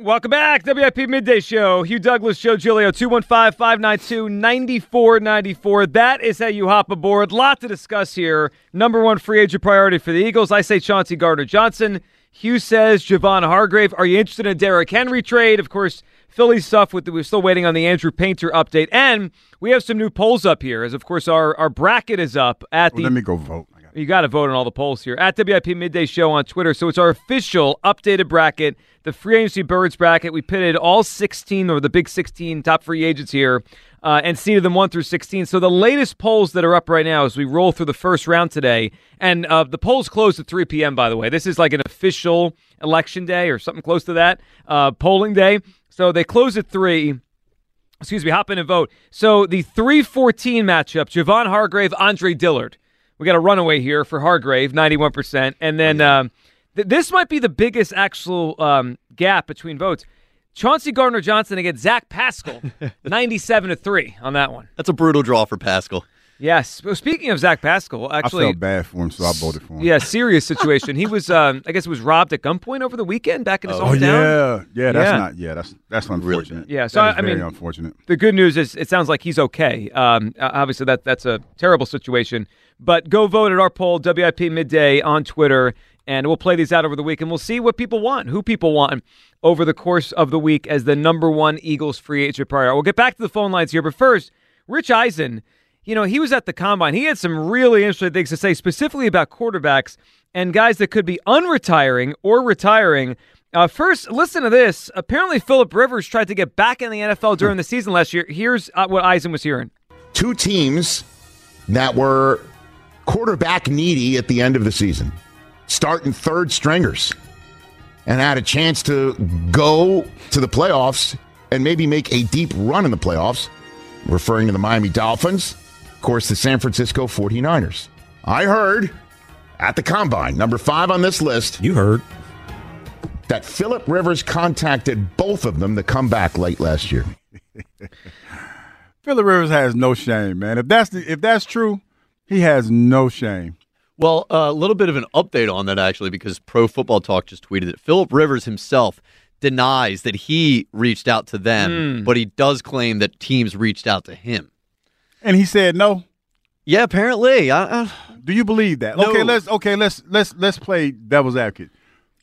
Welcome back, WIP Midday Show. Hugh Douglas, Joe Giglio, 215-592-9494. That is how you hop aboard. Lot to discuss here. Number one free agent priority for the Eagles. I say Chauncey Gardner-Johnson. Hugh says Javon Hargrave. Are you interested in a Derrick Henry trade? Of course, Philly stuff. With the, we're still waiting on the Andrew Painter update, and we have some new polls up here. As of course our our bracket is up at oh, the. Well, let me go vote. You got to vote on all the polls here at WIP Midday Show on Twitter. So it's our official updated bracket, the free agency birds bracket. We pitted all 16 or the big 16 top free agents here uh, and seeded them 1 through 16. So the latest polls that are up right now as we roll through the first round today, and uh, the polls close at 3 p.m., by the way. This is like an official election day or something close to that, uh, polling day. So they close at 3 excuse me, hop in and vote. So the 314 matchup, Javon Hargrave, Andre Dillard. We got a runaway here for Hargrave, 91%. And then um, th- this might be the biggest actual um, gap between votes. Chauncey Gardner Johnson against Zach Pascal, 97 to 3 on that one. That's a brutal draw for Pascal. Yes. Well, speaking of Zach Pascal, actually, I felt bad for him, so I voted for him. yeah, serious situation. he was, um, I guess, it was robbed at gunpoint over the weekend back in his Oh hometown. yeah, yeah. That's Yeah. not. Yeah, that's that's unfortunate. Yeah, so I- I very mean- unfortunate. The good news is it sounds like he's okay. Um, obviously, that that's a terrible situation. But go vote at our poll, WIP Midday on Twitter, and we'll play these out over the week, and we'll see what people want, who people want over the course of the week as the number one Eagles free agent priority. We'll get back to the phone lines here, but first, Rich Eisen. You know, he was at the combine. He had some really interesting things to say, specifically about quarterbacks and guys that could be unretiring or retiring. Uh, first, listen to this. Apparently, Philip Rivers tried to get back in the NFL during the season last year. Here's uh, what Eisen was hearing. two teams that were quarterback needy at the end of the season, starting third stringers, and had a chance to go to the playoffs and maybe make a deep run in the playoffs, referring to the Miami Dolphins, of course, the San Francisco 49ers. I heard at the combine, number five on this list, You heard. that Philip Rivers contacted both of them to come back late last year. Philip Rivers has no shame, man. If that's the, if that's true, he has no shame. Well, a little bit of an update on that actually, because Pro Football Talk just tweeted that Philip Rivers himself denies that he reached out to them, hmm. but he does claim that teams reached out to him. And he said no. Yeah, apparently. I, I, Do you believe that? No. Okay, let's okay let's let's let's play devil's advocate.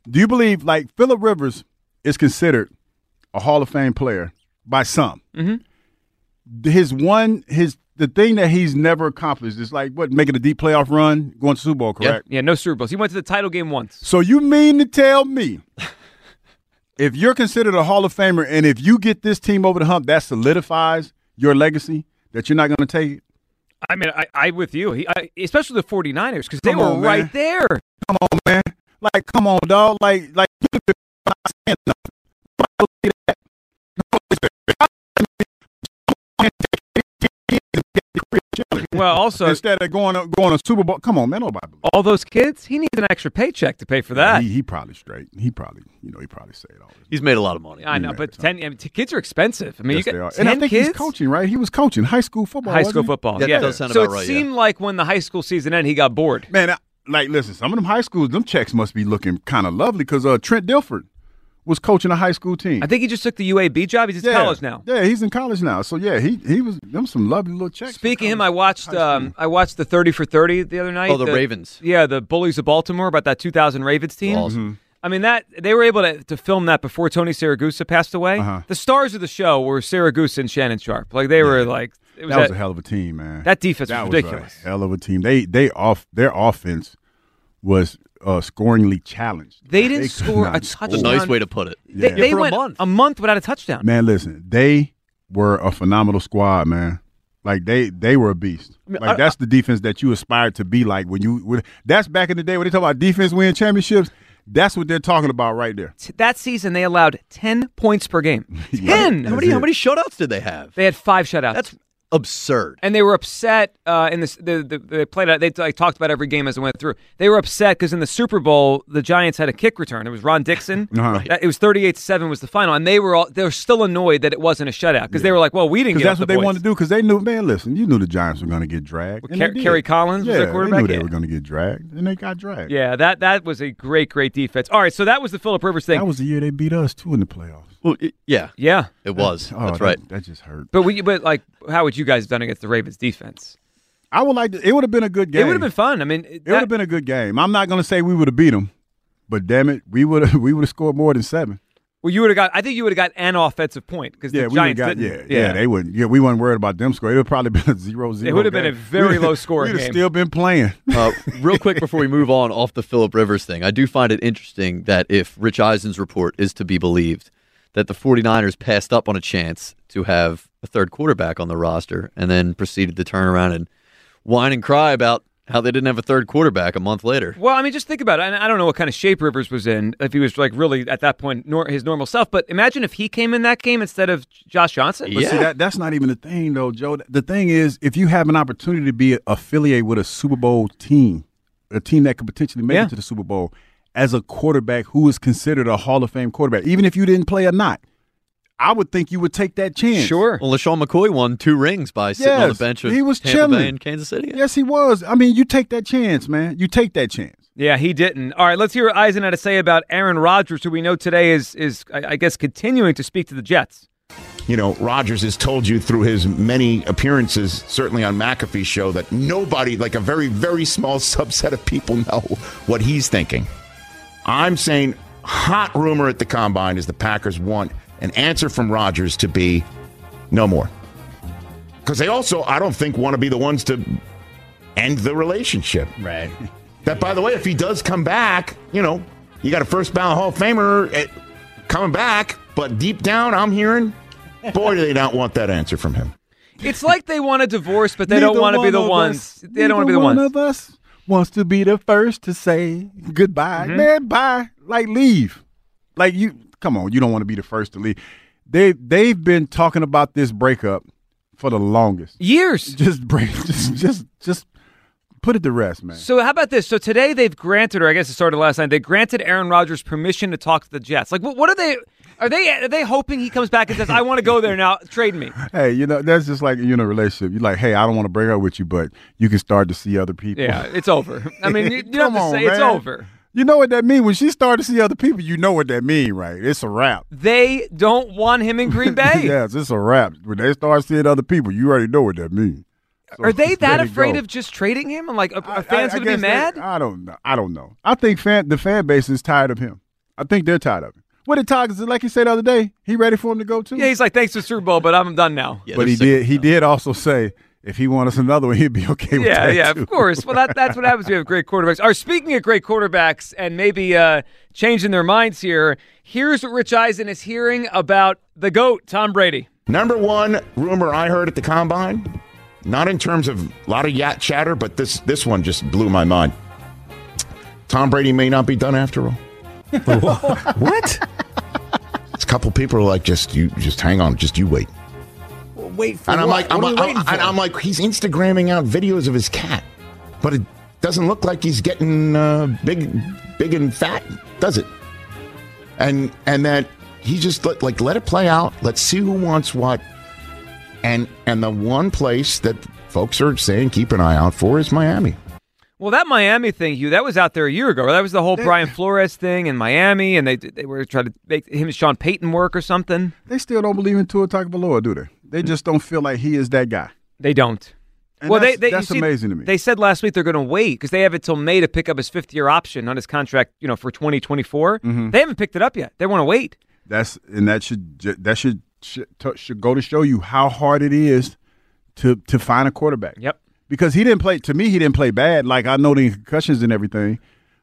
Do you believe like Philip Rivers is considered a Hall of Fame player by some? Mm-hmm. His one his the thing that he's never accomplished is like what making a deep playoff run, going to Super Bowl, Yeah. correct? Yeah, no Super Bowls. He went to the title game once. So you mean to tell me if you're considered a Hall of Famer and if you get this team over the hump, that solidifies your legacy that you're not going to take it? I mean, I, I with you, he, I, especially the 49ers, because they were on, right there. Come on, man. Like, come on, dog. Like, like. Well, also, Instead of going going on Super Bowl, come on, man. Nobody. believes all those kids, he needs an extra paycheck to pay for that. He, he probably straight. He probably, you know, he probably say it all. he's made a lot of money. I know, but ten I mean, kids are expensive. I mean, Yes, you they got are. And I think kids. he's coaching, right? He was coaching high school football. high wasn't school he? football. That yeah, does sound so about it right, yeah. seemed like when the high school season ended, he got bored. Man, I, like, listen, some of them high schools, them checks must be looking kind of lovely because uh, Trent Dilford was coaching a high school team. I think he just took the UAB job. He's in yeah. college now. Yeah, he's in college now. So yeah, he he was them some lovely little checks. Speaking of him, I watched um, I watched the thirty for thirty the other night. Oh, the Ravens. Yeah, the Bullies of Baltimore about that 2000 Ravens team. Awesome. I mean that they were able to, to film that before Tony Siragusa passed away. Uh-huh. The stars of the show were Siragusa and Shannon Sharpe. Like they were like it was that was a- a hell of a team, man. that defense that was was ridiculous. a hell of a team. They they off their offense was uh, scoringly challenged. They didn't could score a touchdown. It's a nice way to put it. They, Yeah. they For a went month. a month without a touchdown. Man, listen, they were a phenomenal squad, man. Like they they were a beast. Like that's the defense that you aspire to be like when you. When, that's back in the day when they talk about defense win championships. That's what they're talking about right there. That season they allowed ten points per game. Yeah. Ten. How many it. how many shutouts did they have? They had five shutouts. That's absurd. and they were upset uh, in this. The, the, they played. out- They like, talked about every game as it went through. They were upset because in the Super Bowl, the Giants had a kick return. It was Ron Dixon. Uh-huh. It was thirty-eight to seven was the final, and they were all they were still annoyed that it wasn't a shutout because they were like, "Well, we didn't Because that's what the they wanted to do. Because they knew, man. Listen, you knew the Giants were going to get dragged. Well, Kerry Collins was yeah, their quarterback? They knew they Yeah. were going to get dragged, and they got dragged. Yeah, that that was a great, great defense. All right, so that was the Philip Rivers thing. that was the year they beat us too in the playoffs. Well, it- yeah, yeah, it was. Oh, That's that- right. That just hurt. but we, but like, how would you guys have done against the Ravens defense? I would like to. It would have been a good game. It would have been fun. I mean, It would have been a good game. I'm not going to say we would have beat them, but damn it, we would have. We would have scored more than seven. Well, you would have got. I think you would have got an offensive point because Yeah, the we would Giants have got. didn't. Yeah, yeah, They wouldn't. Yeah, we weren't worried about them scoring. It would probably been a zero zero. It would have been a very low scoring We'd have still been playing. Uh, real quick before we move on off the Philip Rivers thing, I do find it interesting that if Rich Eisen's report is to be believed, that the 49ers passed up on a chance to have a third quarterback on the roster and then proceeded to turn around and whine and cry about how they didn't have a third quarterback a month later. Well, I mean, just think about it. I don't know what kind of shape Rivers was in, if he was like really at that point nor, his normal self. But imagine if he came in that game instead of Josh Johnson. But see, that, that's not even the thing, though, Joe. The thing is, if you have an opportunity to be affiliated with a Super Bowl team, a team that could potentially make Yeah. it to the Super Bowl, as a quarterback who is considered a Hall of Fame quarterback, even if you didn't play or not, I would think you would take that chance. Sure. Well, LeSean McCoy won two rings by sitting on the bench of he was Tampa chilling. Bay and Kansas City. Yes, he was. I mean, you take that chance, man. You take that chance. Yeah, he didn't. All right, let's hear what Eisen had to say about Aaron Rodgers, who we know today is is I I guess continuing to speak to the Jets. you know, Rodgers has told you through his many appearances, certainly on McAfee's show, that nobody, like a very, very small subset of people, know what he's thinking. I'm saying, hot rumor at the combine is the Packers want an answer from Rodgers to be no more. Because they also, I don't think, want to be the ones to end the relationship. Right. That, by the way, if he does come back, you know, you got a first ballot Hall of Famer eh, coming back, but deep down, I'm hearing, boy, do they not want that answer from him. It's like they want a divorce, but they don't want to be the ones. us- They don't want to be neither the one ones. of us wants to be the first to say goodbye. Mm-hmm. Man, bye. Like leave. Like you come on, you don't want to be the first to leave. They they've been talking about this breakup for the longest. Years. Just break just just just put it to rest, man. So how about this? So today they've granted, or I guess it started last night. They granted Aaron Rodgers permission to talk to the Jets. Like, what, what are they? Are they? Are they hoping he comes back and says, "I want to go there now. Trade me." Hey, you know, that's just like you know relationship. You're like, hey, I don't want to break up with you, but you can start to see other people. Yeah, it's over. I mean, you, you don't have to on, say it's over. You know what that means? When she started to see other people, you know what that means, right? It's a wrap. They don't want him in Green Bay. yes, it's a wrap. When they start seeing other people, you already know what that means. So Are they that afraid go. of just trading him? I'm like, are, are fans I- I going to be guess they- mad? I don't know. I don't know. I think fan the fan base is tired of him. I think they're tired of him. What did Tigers like he said the other day? He ready for him to go too? yeah, he's like, thanks for the Super Bowl, but I'm done now. Yeah, but he sick of did. He him. did also say if he wants us another one, he'd be okay with Yeah, that. yeah, too. of course. Well, that, that's what happens. when you have great quarterbacks. Are speaking of great quarterbacks and maybe uh, changing their minds here. Here's what Rich Eisen is hearing about the goat, Tom Brady. Number one rumor I heard at the combine, not in terms of a lot of yacht chatter, but this this one just blew my mind. Tom Brady may not be done after all. What? It's a couple people are like, just you, just hang on, just you wait. Wait for And I'm what? like, I'm, what I'm- for? and I'm like, he's Instagramming out videos of his cat, but it doesn't look like he's getting uh, big, big and fat, does it? And and that he just let, like let it play out. Let's see who wants what. And and the one place that folks are saying keep an eye out for is Miami. Well, that Miami thing, Hugh, that was out there a year ago. That was the whole Brian Flores thing in Miami, and they they were trying to make him and Sean Payton work or something. They still don't believe in Tua Tagovailoa, do they? They just don't feel like he is that guy. They don't. And well, that's, they, they that's see, amazing to me. They said last week they're going to wait because they have it till May to pick up his fifth year option on his contract. You know, for 2024. Mm-hmm. They haven't picked it up yet. They want to wait. That's and that should that should should, should go to show you how hard it is to to find a quarterback. Yep. Because he didn't play. To me, he didn't play bad. Like I know the concussions and everything,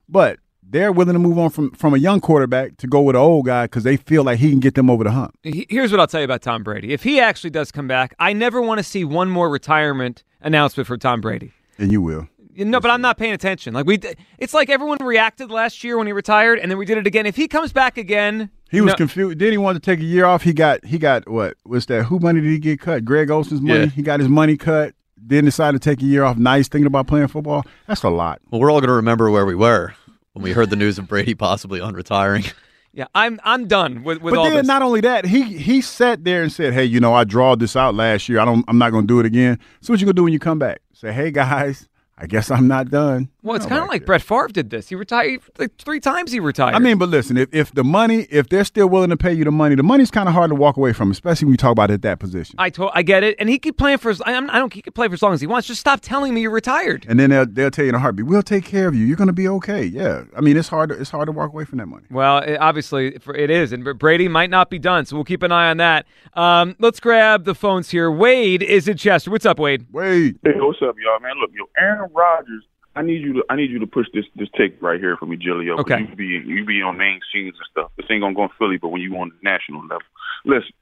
but they're willing to move on from from a young quarterback to go with an old guy because they feel like he can get them over the hump. Here's what I'll tell you about Tom Brady. If he actually does come back, I never want to see one more retirement announcement for Tom Brady. And you will. You know, but I'm not paying attention. Like we, it's like everyone reacted last year when he retired, and then we did it again. If he comes back again, He was no- confused. Then he wanted to take a year off. He got he got what? was that? Who money did he get cut? Greg Olsen's money. Yeah. He got his money cut. Then decide to take a year off. Nice thinking about playing football. That's a lot. Well, we're all going to remember where we were when we heard the news of Brady possibly unretiring. Yeah, I'm I'm done with, with but all then this. not only that, he he sat there and said, "Hey, you know, I drawed this out last year. I don't. I'm not going to do it again. So what you going to do when you come back? Say, hey guys, I guess I'm not done. Well, it's kind of like that. Brett Favre did this. He retired like three times. He retired. I mean, but listen, if, if the money, if they're still willing to pay you the money, the money's kind of hard to walk away from, especially when you talk about it at that position. I to- I get it, and he keep playing for. As, I, I'm- don't. He could play for as long as he wants. Just stop telling me you're retired. and then they'll they'll tell you in a heartbeat, "We'll take care of you. You're going to be okay." Yeah, I mean, it's hard. To, it's hard to walk away from that money. Well, it, obviously for- it is, and Brady might not be done, so we'll keep an eye on that. Um, let's grab the phones here. Wade is in Chester. What's up, Wade? Wade. Hey, what's up, y'all, man? Look, yo, Aaron Rodgers. I need you to I need you to push this this take right here for me. 'cause Okay. You be you be on main scenes and stuff. This ain't gonna go in Philly, but when you on the national level, listen.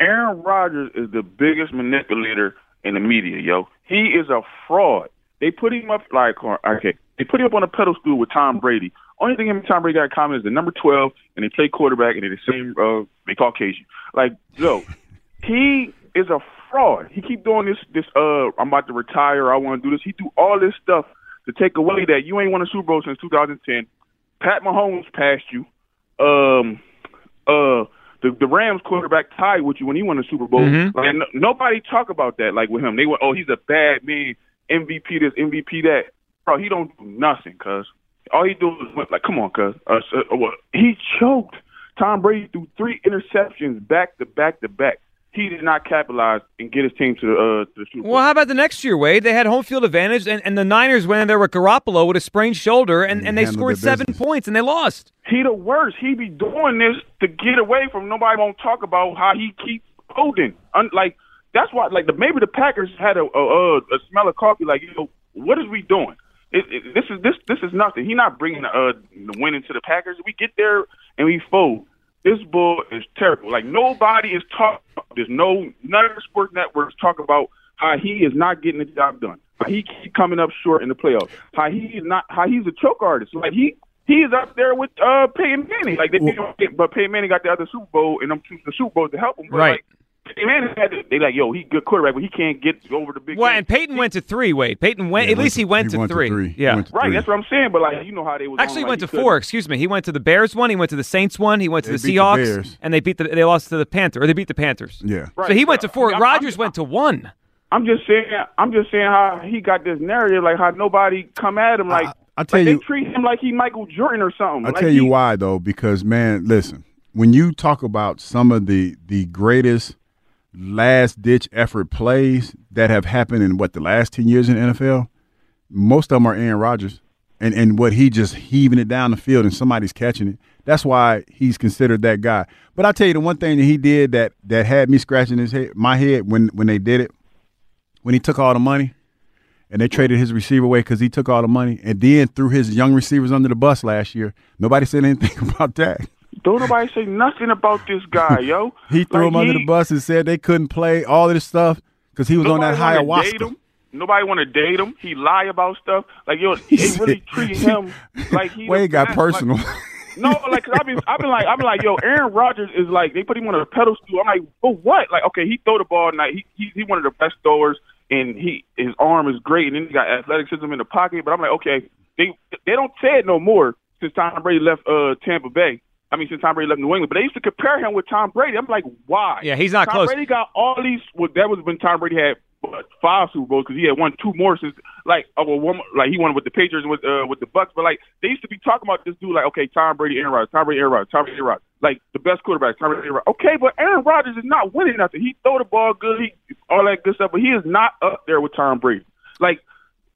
Aaron Rodgers is the biggest manipulator in the media, yo. He is a fraud. They put him up like okay, they put him up on a pedestal with Tom Brady. Only thing him and Tom Brady got in common is the number twelve, and they play quarterback, and they're the same. Uh, they Caucasian. Like, yo, he is a fraud. He keep doing this. This uh, I'm about to retire. I want to do this. He do all this stuff to take away that you ain't won a Super Bowl since 2010. Pat Mahomes passed you. Um, uh, the the Rams quarterback tied with you when he won the Super Bowl. Mhm. Like no, nobody talk about that. Like with him, they went, oh, he's a bad man. MVP this, MVP that. Bro, he don't do nothing, cuz. All he do is went like, come on, cuz. Uh, uh. He choked. Tom Brady threw three interceptions back to back to back. He did not capitalize and get his team to the uh, to the Super Bowl. Well, how about the next year, Wade? They had home field advantage, and, and the Niners went in there with Garoppolo with a sprained shoulder, and, And and they scored seven business. points, and they lost. He the worst. He be doing this to get away from nobody won't talk about how he keeps holding. Un- like that's why like the maybe the Packers had a a, a, a smell of coffee. Like you know what is we doing? It, it, this is this this is nothing. He not bringing uh, the win into the Packers. We get there and we fold. This bull is terrible. Like nobody is talking. There's no none of the sports networks talk about how he is not getting the job done. How he keep coming up short in the playoffs. How he is not. How he's a choke artist. Like he he is up there with uh Peyton Manning. Like they, but Peyton Manning got the other Super Bowl and them two the Super Bowl to help him. But Right. Like, Peyton Manning had to, they like yo he good quarterback, but he can't get over the big. Well, game. and Peyton went to three, Wait, Peyton went, Yeah, at least he went, to, went three. He Yeah. to Right, three. that's what I'm saying. But like you know how they was Actually, he on, went to four. couldn't- Excuse me. He went to the Bears one. He went to the Saints one. He went to They the beat the Seahawks, Bears. and they beat the they lost to the Panther or they beat the Panthers. Yeah. Right. So he went to four. I'm- I'm- Rodgers went to one. I'm just saying. I'm just saying how he got this narrative, like how nobody come at him, like, I- I tell like you- they treat him like he Michael Jordan or something. I'll like tell you he- why though, because man, listen, when you talk about some of the the greatest last ditch effort plays that have happened in what the last ten years in NFL, most of them are Aaron Rodgers, and and what he just heaving it down the field and somebody's catching it. That's why he's considered that guy. But I tell you the one thing that he did that that had me scratching his head, my head when when they did it, when he took all the money and they traded his receiver away because he took all the money and then threw his young receivers under the bus last year. Nobody said anything about that. Don't nobody say nothing about this guy, yo. He threw Like, him under he- the bus and said they couldn't play all this stuff because he was on that Nobody wanna date ayahuasca. Nobody want to date him. He lie about stuff. Like yo, they really treat him like he. Wade got like- personal. No, like I've been, I've been like, I've been like, yo, Aaron Rodgers is like, they put him on a pedestal. I'm like, for what? Like, okay, he throw the ball night. He, he, he one of the best throwers, and he, his arm is great, and then he got athleticism in the pocket. But I'm like, okay, they, they don't say it no more since Tom Brady left uh Tampa Bay. I mean, since Tom Brady left New England, but they used to compare him with Tom Brady. I'm like, why? Yeah, he's not Tom close. Brady got all these. Well, that was when Tom Brady had five Super Bowls because he had won two more since. Like, oh, well, one, like he won with the Patriots and with uh, with the Bucs. But like, they used to be talking about this dude like, okay, Tom Brady, Aaron Rodgers, Tom Brady, Aaron Rodgers, Tom Brady, Aaron Rodgers, like the best quarterback, Tom Brady, Aaron Rodgers. Okay, but Aaron Rodgers is not winning nothing. He throw the ball good. He all that good stuff, but he is not up there with Tom Brady. Like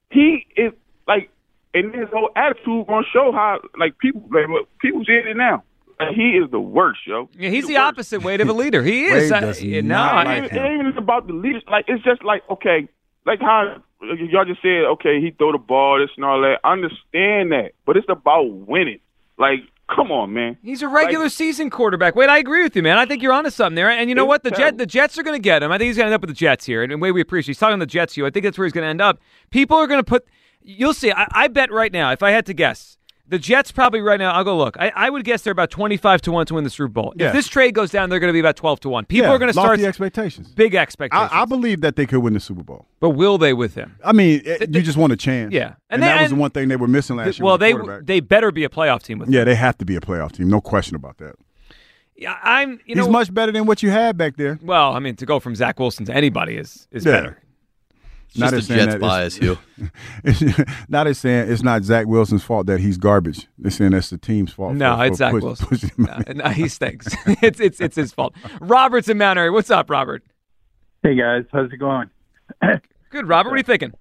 he is like, and his whole attitude gonna show how like people like people seeing it now. Like, he is the worst, yo. Yeah, he's the the opposite weight of a leader. He is. Wade does yeah, no, not It like ain't, it ain't even about the leaders. Like it's just like okay, like how y'all just said, okay, he throw the ball, this and all that. I understand that, but it's about winning. Like, come on, man. He's a regular season quarterback. Wait, I agree with you, man. I think you're onto something there. And you know what? The Jet, the Jets are going to get him. I think he's going to end up with the Jets here. And the way we appreciate, he's talking to the Jets here. I think that's where he's going to end up. People are going to put. You'll see. I, I bet right now, if I had to guess, the Jets probably right now. I'll go look. I, I would guess they're about twenty-five to one to win the Super Bowl. Yeah. If this trade goes down, they're going to be about twelve to one. People Yeah, are going to start the expectations. big expectations. I, I believe that they could win the Super Bowl. but will they with him? I mean, eh, it- you just want a chance. Yeah. and, And that they- was the one thing they were missing last year. well, they they better be a playoff team with. him. yeah, they have to be a playoff team. No question about that. Yeah, I'm. You know, He's much better than what you had back there. well. I mean, to go from Zach Wilson to anybody is is Yeah. better. It's Not just as a saying Jets that it's- bias, Hugh. not as saying it's not Zach Wilson's fault that he's garbage. They're saying that's the team's fault. No, for- it's for Zach push- Wilson. pushing him No, no, he stinks. it's it's it's his fault. Robert's in Mount Airy. What's up, Robert? Hey guys, how's it going? Good, Robert. What are you thinking?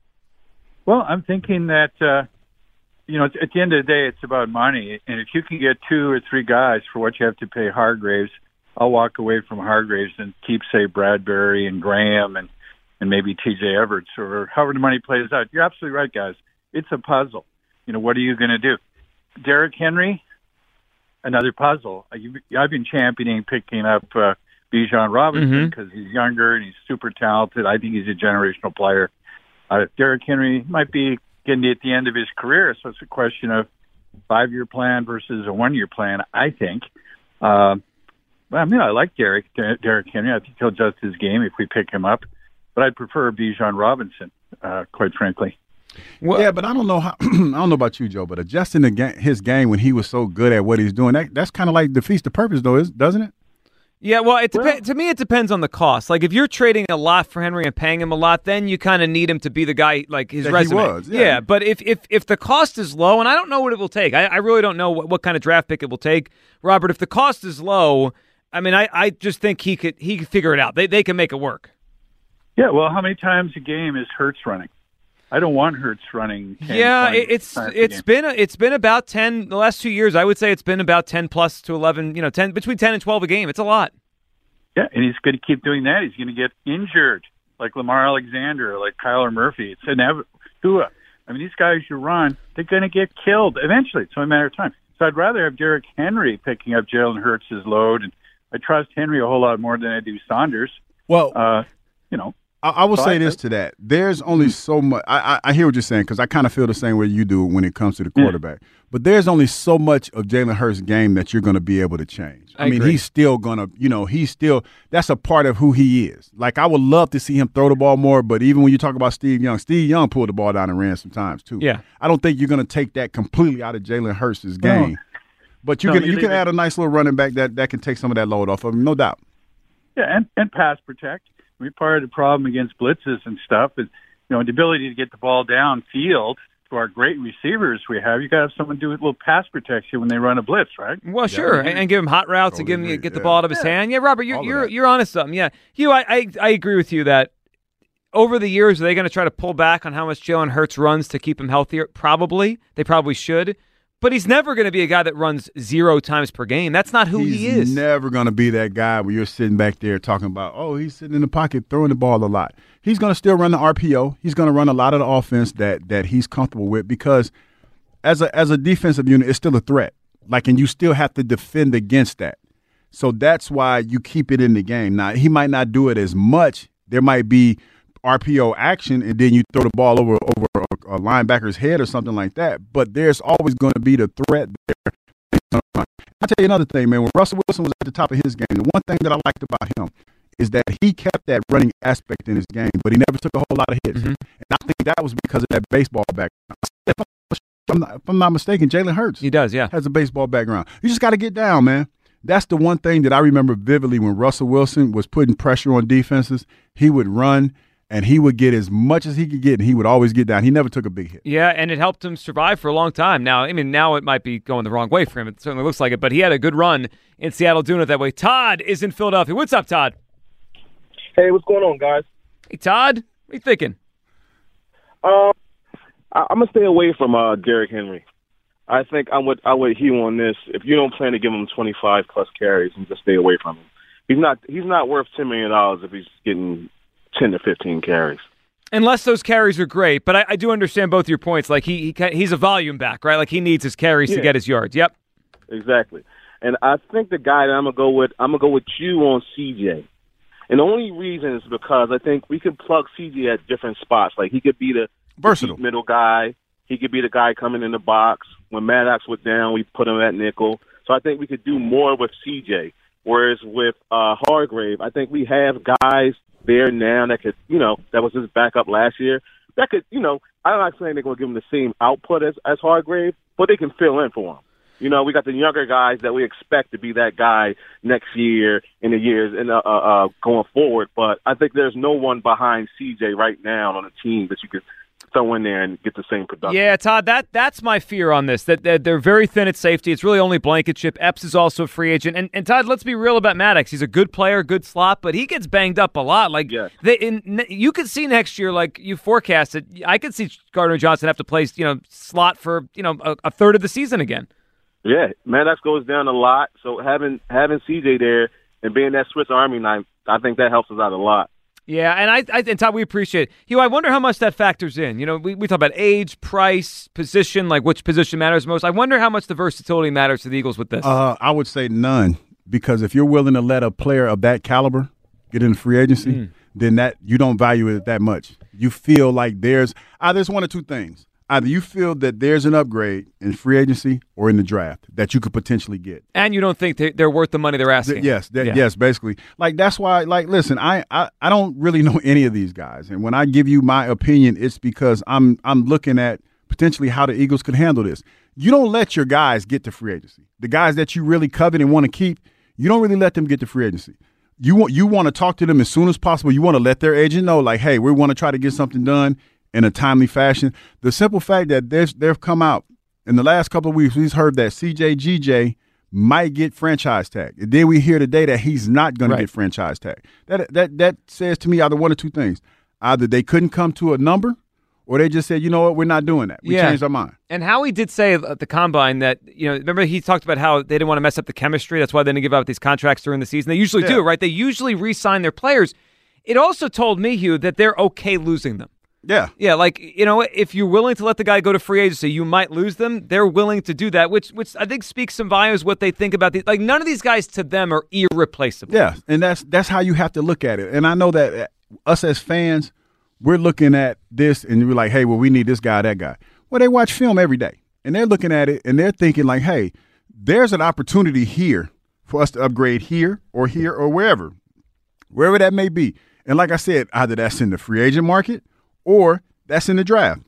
Well, I'm thinking that uh, you know at the end of the day, it's about money, and if you can get two or three guys for what you have to pay Hargraves, I'll walk away from Hargraves and keep say Bradbury and Graham and and maybe T.J. Everts or however the money plays out. You're absolutely right, guys. It's a puzzle. You know, what are you going to do? Derrick Henry, another puzzle. Uh, I've been championing picking up uh, Bijan Robinson because he's younger and he's super talented. I think he's a generational player. Uh, Derrick Henry might be getting at the end of his career, so it's a question of five-year plan versus a one-year plan. I think. Um, well, I mean, I like Derrick Derrick Henry. I think he'll adjust his game if we pick him up, but I'd prefer Bijan Robinson, uh, quite frankly. Well, yeah, but I don't know how. I don't know about you, Joe, but adjusting the ga- his game when he was so good at what he's doing, that, that's kind of like defeats the purpose, though, is, doesn't it? Yeah, well, it depe- to me it depends on the cost. Like if you're trading a lot for Henry and paying him a lot, then you kind of need him to be the guy like his That he resume. was, yeah. but if if if the cost is low, and I don't know what it will take, I, I really don't know what, what kind of draft pick it will take, Robert. If the cost is low, I mean, I, I just think he could he could figure it out. They they can make it work. Yeah, well, how many times a game is Hurts running? I don't want Hurts running. 10, yeah, it's it, it's times a been a, it's been about ten the last two years. I would say it's been about ten plus to eleven. You know, ten between ten and twelve a game. It's a lot. Yeah, and he's going to keep doing that. He's going to get injured, like Lamar Alexander, like Kyler Murphy. It's inevitable. Tua. I mean, these guys you run, they're going to get killed eventually. It's only a matter of time. So I'd rather have Derrick Henry picking up Jalen Hurts' load, and I trust Henry a whole lot more than I do Sanders. Well, Uh, you know, I, I will So say I- this to that: there's only mm-hmm. so much. I, I, I hear what you're saying because I kind of feel the same way you do when it comes to the quarterback. But there's only so much of Jalen Hurts' game that you're going to be able to change. I I, mean, agree. he's still going to, you know, he's still that's a part of who he is. Like I would love to see him throw the ball more, but even when you talk about Steve Young, Steve Young pulled the ball down and ran sometimes too. Yeah. I don't think you're going to take that completely out of Jalen Hurts' game. But you No, can you you can add a nice little running back that that can take some of that load off of him, no doubt. Yeah, and, and pass protect. I mean, part of the problem against blitzes and stuff is, you know, the ability to get the ball downfield to our great receivers we have. You got to have someone do a little pass protection when they run a blitz, right? Well, sure, and, and give him hot routes and give him Totally get the agree, ball out of his hand. Yeah, Robert, you're you're that. you're onto something. Yeah, Hugh, I I, I agree with you that over the years are they going to try to pull back on how much Jalen Hurts runs to keep him healthier? Probably, they probably should. But he's never going to be a guy that runs zero times per game. That's not who he's he is. He's never going to be that guy where you're sitting back there talking about, oh, he's sitting in the pocket throwing the ball a lot. He's going to still run the RPO. He's going to run a lot of the offense that that he's comfortable with because as a as a defensive unit, it's still a threat. Like, and you still have to defend against that. So that's why you keep it in the game. Now he might not do it as much. There might be RPO action, and then you throw the ball over over a, a linebacker's head or something like that. But there's always going to be the threat there. I'll tell you another thing, man. When Russell Wilson was at the top of his game, the one thing that I liked about him is that he kept that running aspect in his game, but he never took a whole lot of hits. Mm-hmm. And I think that was because of that baseball background. If I'm not, if I'm not mistaken, Jalen Hurts He does, yeah. has a baseball background. You just got to get down, man. That's the one thing that I remember vividly when Russell Wilson was putting pressure on defenses. He would run and he would get as much as he could get, and he would always get down. He never took a big hit. Yeah, and it helped him survive for a long time. Now, I mean, now it might be going the wrong way for him. It certainly looks like it, but he had a good run in Seattle doing it that way. Todd is in Philadelphia. What's up, Todd? Hey, what's going on, guys? Hey, Todd, what are you thinking? Um, I, I'm gonna stay away from uh, Derrick Henry. I think I'm with I would Hugh on this. If you don't plan to give him 25 plus carries, and just stay away from him. He's not he's not worth 10 million dollars if he's getting 10 to 15 carries. Unless those carries are great, but I, I do understand both your points. Like he, he he's a volume back, right? Like he needs his carries to get his yards. Yep. Exactly. And I think the guy that I'm gonna go with, I'm gonna go with you on CJ. And the only reason is because I think we can plug CJ at different spots. Like he could be the Versatile. middle guy. He could be the guy coming in the box. When Maddox was down, we put him at nickel. So I think we could do more with CJ. Whereas with uh, Hargrave, I think we have guys there now that could, you know, that was his backup last year. That could, you know, I'm not saying they're going to give him the same output as, as Hargrave, but they can fill in for him. You know, we got the younger guys that we expect to be that guy next year in the years and uh, uh, uh, going forward. But I think there's no one behind CJ right now on the team that you could throw in there and get the same production. Yeah, Todd, that that's my fear on this. That, that they're very thin at safety. It's really only blanket Blankenship. Epps is also a free agent. And, and Todd, let's be real about Maddox. He's a good player, good slot, but he gets banged up a lot. Like they, in, you could see next year, like you forecasted. I could see Gardner Johnson have to play, you know, slot for you know a, a third of the season again. Yeah, Maddox goes down a lot, so having having CJ there and being that Swiss Army knife, I think that helps us out a lot. Yeah, and I, I and Todd, we appreciate it. Hugh, I wonder how much that factors in. You know, we, we talk about age, price, position, like which position matters most. I wonder how much the versatility matters to the Eagles with this. Uh, I would say none because if you're willing to let a player of that caliber get in free agency, Mm. then that you don't value it that much. You feel like there's either it's one of two things. Either you feel that there's an upgrade in free agency or in the draft that you could potentially get. and you don't think they, they're worth the money they're asking. Th- yes, that, Yeah. yes, basically. Like that's why. Like, listen, I, I I don't really know any of these guys, and when I give you my opinion, it's because I'm I'm looking at potentially how the Eagles could handle this. You don't let your guys get to free agency. The guys that you really covet and want to keep, you don't really let them get to free agency. You want you want to talk to them as soon as possible. You want to let their agent know, like, hey, we want to try to get something done in a timely fashion. The simple fact that they've they've come out in the last couple of weeks, we've heard that CJ GJ might get franchise tag. And then we hear today that he's not going to get franchise tag. That that that says to me either one or two things: either they couldn't come to a number, or they just said, you know what, we're not doing that. We Yeah. changed our mind. And Howie did say at the combine that, you know, remember he talked about how they didn't want to mess up the chemistry. That's why they didn't give out these contracts during the season. They usually Yeah. do, right? They usually re sign their players. It also told me, Hugh, that they're okay losing them. Yeah. Yeah, like you know, if you're willing to let the guy go to free agency, you might lose them. They're willing to do that, which which I think speaks some volumes what they think about these. Like none of these guys to them are irreplaceable. Yeah, and that's that's how you have to look at it. And I know that uh, us as fans, we're looking at this and we're like, hey, well, we need this guy, that guy. Well, they watch film every day, and they're looking at it and they're thinking like, hey, there's an opportunity here for us to upgrade here or here or wherever, wherever that may be. And like I said, either that's in the free agent market or that's in the draft.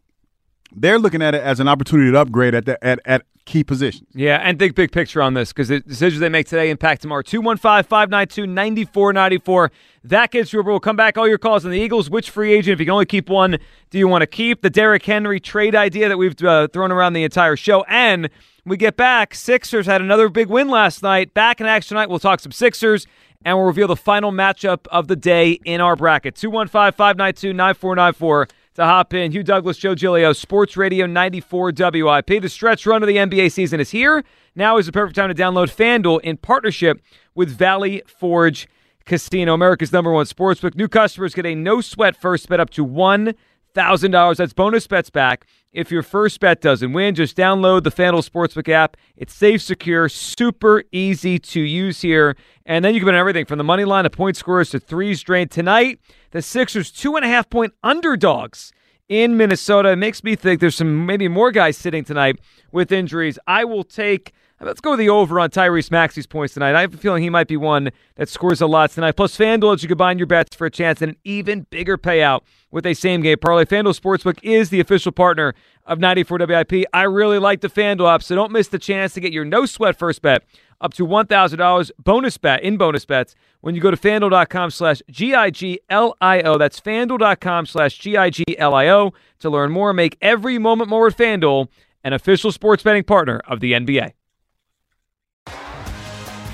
They're looking at it as an opportunity to upgrade at the, at at key positions. Yeah, and think big picture on this because the decisions they make today impact tomorrow. 215 592 9494. That gets you over. We'll come back. All your calls on the Eagles. Which free agent, if you can only keep one, do you want to keep? The Derrick Henry trade idea that we've uh, thrown around the entire show. And we get back. Sixers had another big win last night. Back in action tonight. We'll talk some Sixers and we'll reveal the final matchup of the day in our bracket. 215 592 9494 to hop in. Hugh Douglas, Joe Giglio, Sports Radio 94 WIP. The stretch run of the NBA season is here. Now is the perfect time to download FanDuel in partnership with Valley Forge Casino, America's number one sportsbook. New customers get a no sweat first bet up to $1,000. That's bonus bets back. If your first bet doesn't win, just download the FanDuel Sportsbook app. It's safe, secure, super easy to use here. And then you can bet everything from the money line to point scorers to threes drained. Tonight, the Sixers two and a half point underdogs in Minnesota. It makes me think there's some maybe more guys sitting tonight with injuries. I will take. Let's go with the over on Tyrese Maxey's points tonight. I have a feeling he might be one that scores a lot tonight. Plus, FanDuel lets you combine your bets for a chance at an even bigger payout with a same game parlay. FanDuel Sportsbook is the official partner of 94 WIP. I really like the FanDuel app, so don't miss the chance to get your no sweat first bet up to $1,000 bonus bet in bonus bets when you go to fanduel.com slash G-I-G-L-I-O. That's fanduel.com slash G-I-G-L-I-O to learn more. Make every moment more with FanDuel, an official sports betting partner of the NBA.